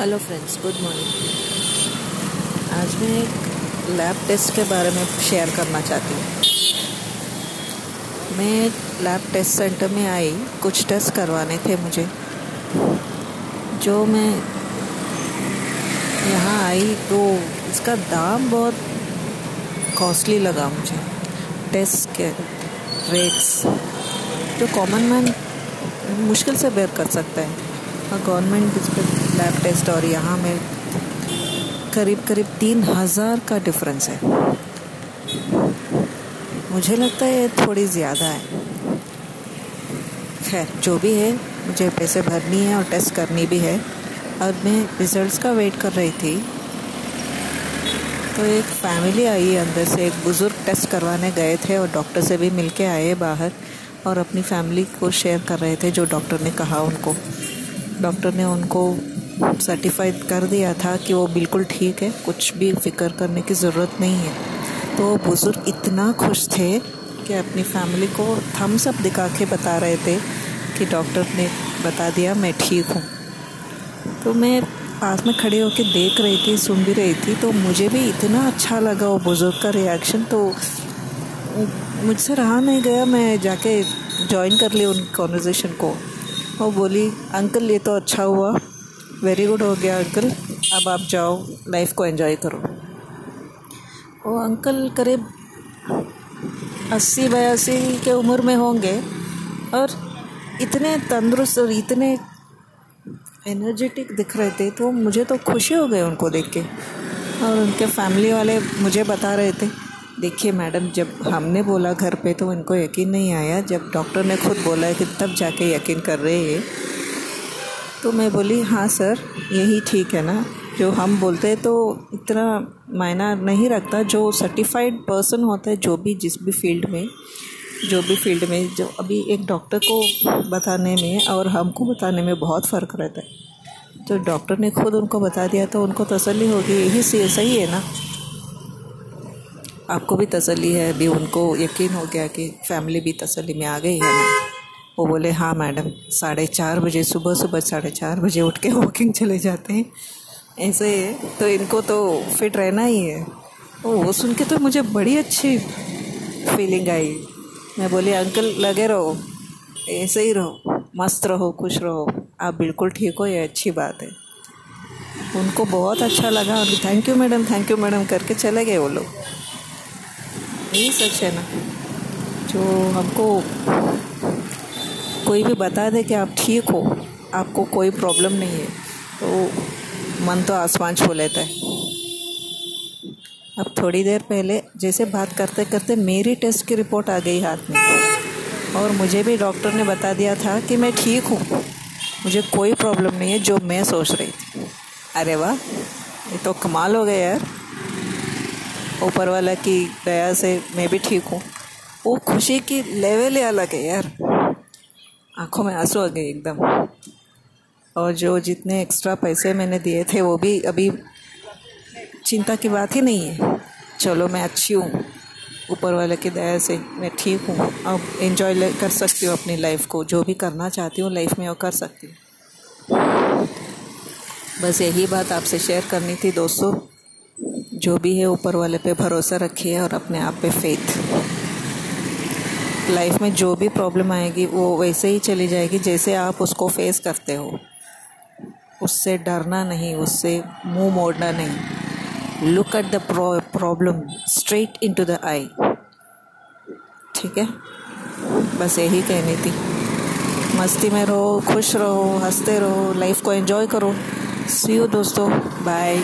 Hello friends good morning आज मैं एक लैब टेस्ट के बारे में शेयर करना चाहती हूँ। मैं लैब टेस्ट सेंटर में आई, कुछ टेस्ट करवाने थे मुझे। जो मैं यहाँ आई तो इसका दाम बहुत कॉस्टली लगा मुझे। टेस्ट के रेट्स जो कॉमन मैन मुश्किल से बेयर कर सकता है। और गवर्नमेंट इस पर लैब टेस्ट और यहाँ में करीब करीब तीन हज़ार का डिफरेंस है। मुझे लगता है थोड़ी ज़्यादा है। खैर, जो भी है, मुझे पैसे भरनी है और टेस्ट करनी भी है। और मैं रिज़ल्ट्स का वेट कर रही थी। तो एक फैमिली आई अंदर से, एक बुज़ुर्ग टेस्ट करवाने गए थे और डॉक्टर से भी मिल के आए बाहर और अपनी फैमिली को शेयर कर रहे थे, जो डॉक्टर ने कहा उनको। डॉक्टर ने उनको सर्टिफाइड कर दिया था कि वो बिल्कुल ठीक है, कुछ भी फ़िक्र करने की ज़रूरत नहीं है। तो बुज़ुर्ग इतना खुश थे कि अपनी फैमिली को थम्स अप दिखा के बता रहे थे कि डॉक्टर ने बता दिया, मैं ठीक हूँ। तो मैं पास में खड़े होकर देख रही थी, सुन भी रही थी तो मुझे भी इतना अच्छा लगा वो बुज़ुर्ग का रिएक्शन तो मुझसे रहा नहीं गया, मैं जाके ज्वाइन कर ली उन कॉन्वर्जेसन को। वो बोली, अंकल, ये तो अच्छा हुआ। वेरी गुड हो गया, अंकल। अब आप जाओ लाइफ को एंजॉय करो। वो अंकल, करीब अस्सी बयासी के उम्र में होंगे, और इतने तंदुरुस्त और इतने एनर्जेटिक दिख रहे थे तो मुझे तो खुशी हो गई उनको देख के। और उनके फैमिली वाले मुझे बता रहे थे, देखिए मैडम, जब हमने बोला घर पे तो इनको यकीन नहीं आया। जब डॉक्टर ने खुद बोला है कि तब जाके यकीन कर रहे हैं तो मैं बोली हाँ सर, यही ठीक है ना। जो हम बोलते हैं तो इतना मायना नहीं रखता। जो सर्टिफाइड पर्सन होता है, जो भी जिस भी फ़ील्ड में, जो भी फ़ील्ड में, जो अभी एक डॉक्टर को बताने में और हमको बताने में बहुत फ़र्क रहता है। तो डॉक्टर ने खुद उनको बता दिया तो उनको तसल्ली होगी। यही सही है ना? आपको भी तसल्ली है, अभी उनको यकीन हो गया कि फैमिली भी तसल्ली में आ गई है ना? वो बोले हाँ मैडम, साढ़े चार बजे, सुबह सुबह साढ़े चार बजे उठ के वॉकिंग चले जाते हैं। ऐसे है तो इनको तो फिट रहना ही है। वो सुन के तो मुझे बड़ी अच्छी फीलिंग आई। मैं बोली, अंकल, लगे रहो। ऐसे ही रहो। मस्त रहो, खुश रहो। आप बिल्कुल ठीक हो, ये अच्छी बात है। उनको बहुत अच्छा लगा। और thank you madam thank you madam करके चले गए वो लोग। यही सच है ना। जो हमको कोई भी बता दे कि आप ठीक हो, आपको कोई प्रॉब्लम नहीं है तो मन तो आसमान छू लेता है। अब थोड़ी देर पहले जैसे बात करते करते मेरी टेस्ट की रिपोर्ट आ गई हाथ में। और मुझे भी डॉक्टर ने बता दिया था कि मैं ठीक हूँ, मुझे कोई प्रॉब्लम नहीं है जो मैं सोच रही थी। अरे वाह, ये तो कमाल हो गया यार। ऊपर वाला की दया से मैं भी ठीक हूँ। वो खुशी की लेवल ही अलग है यार। आँखों में आँसू आ गए एकदम। और जो जितने एक्स्ट्रा पैसे मैंने दिए थे, वो भी अभी चिंता की बात ही नहीं है। चलो, मैं अच्छी हूँ। ऊपर वाले की दया से मैं ठीक हूँ। अब इन्जॉय कर सकती हूँ अपनी लाइफ को। जो भी करना चाहती हूँ लाइफ में वो कर सकती हूँ। बस यही बात आपसे शेयर करनी थी, दोस्तों। जो भी है, ऊपर वाले पे भरोसा रखिए और अपने आप पे फेथ लाइफ में जो भी प्रॉब्लम आएगी, वो वैसे ही चली जाएगी जैसे आप उसको फेस करते हो। उससे डरना नहीं, उससे मुँह मोड़ना नहीं। Look at the problem straight into the eye ठीक है? बस यही कहनी थी। मस्ती में रहो, खुश रहो, हँसते रहो लाइफ को एंजॉय करो। सी यू दोस्तों। बाय